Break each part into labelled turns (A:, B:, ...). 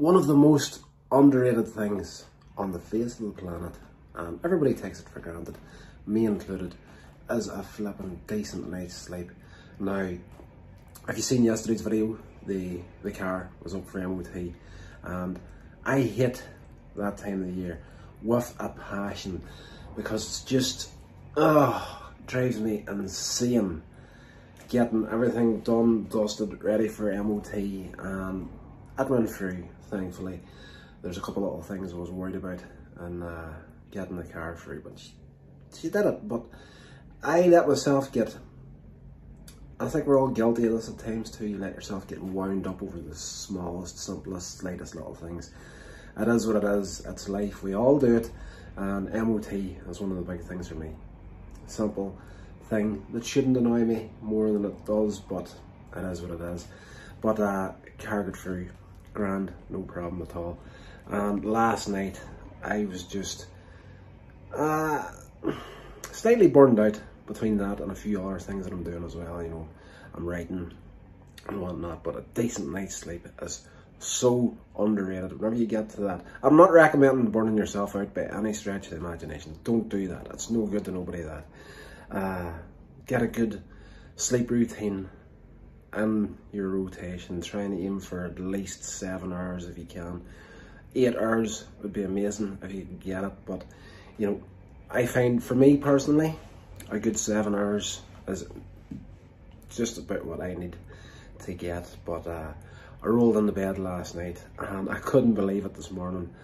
A: one of the most underrated things on the face of the planet, and everybody takes it for granted, me included, is a flipping decent night's sleep. Now, if you seen yesterday's video, the the car was up for MOT, and I hit that time of the year with a passion because it's just, oh, drives me insane getting everything done, dusted, ready for MOT, and it went through, thankfully. There's a couple of little things I was worried about and uh, getting the car through, but she, she did it. But I let myself get, I think we're all guilty of this at times too, you let yourself get wound up over the smallest, simplest, slightest little things. It is what it is, it's life, we all do it, and MOT is one of the big things for me. Simple, thing that shouldn't annoy me more than it does, but it is what it is. But uh, carried through, grand, no problem at all. And last night, I was just uh, slightly burned out between that and a few other things that I'm doing as well. You know, I'm writing and whatnot, but a decent night's sleep is so underrated. Whenever you get to that, I'm not recommending burning yourself out by any stretch of the imagination. Don't do that. It's no good to nobody that uh, get a good sleep routine and your rotation. Try and aim for at least seven hours if you can. Eight hours would be amazing if you could get it, but you know, I find for me personally, a good seven hours is just about what I need to get. But uh, I rolled into bed last night and I couldn't believe it this morning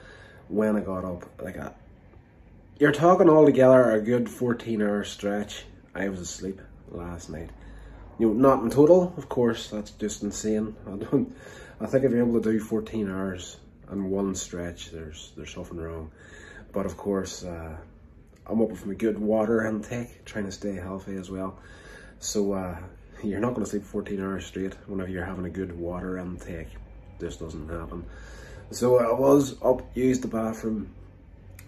A: when I got up. Like a, you're talking all together a good 14 hour stretch. I was asleep last night. You know, not in total, of course, that's just insane. I don't I think if you're able to do 14 hours in one stretch, there's there's something wrong. But of course, uh, I'm up with a good water intake, trying to stay healthy as well. So uh, you're not going to sleep 14 hours straight whenever you're having a good water intake. This doesn't happen. So I was up, used the bathroom,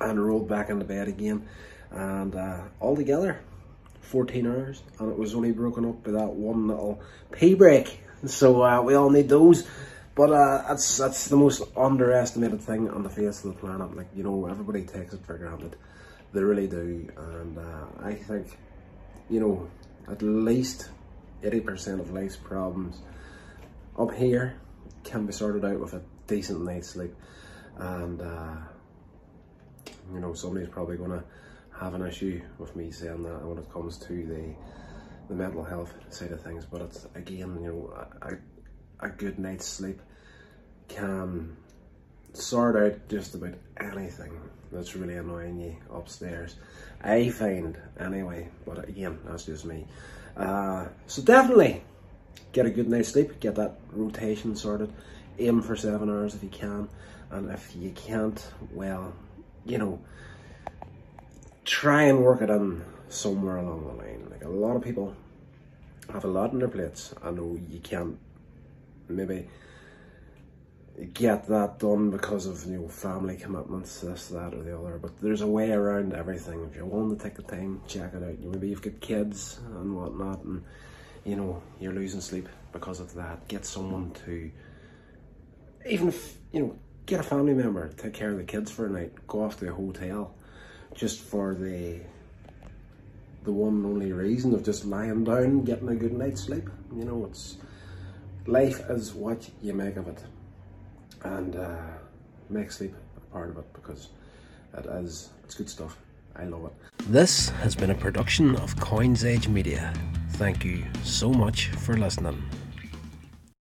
A: and rolled back into bed again. And uh, all together, 14 hours. And it was only broken up by that one little pee break. So uh, we all need those. But uh, that's that's the most underestimated thing on the face of the planet. Like, you know, everybody takes it for granted. They really do. And uh, I think, you know, at least 80% of life's problems up here can be sorted out with a decent night's sleep. And, uh, you know, somebody's probably going to have an issue with me saying that when it comes to the the mental health side of things. But it's again, you know, a, a good night's sleep can sort out just about anything that's really annoying you upstairs. I find anyway, but again, that's just me. Uh, so definitely get a good night's sleep, get that rotation sorted, aim for seven hours if you can, and if you can't, well, you know, try and work it in somewhere along the line. Like a lot of people have a lot on their plates. I know you can't maybe get that done because of you know family commitments, this, that, or the other. But there's a way around everything. If you're willing to take the time, check it out. Maybe you've got kids and whatnot, and you know you're losing sleep because of that. Get someone to even if, you know get a family member take care of the kids for a night. Go off to a hotel just for the the one only reason of just lying down, getting a good night's sleep. You know, it's life is what you make of it, and uh, make sleep a part of it because it is it's good stuff. I love it. This has been a production of Coins Age Media. Thank you so much for listening.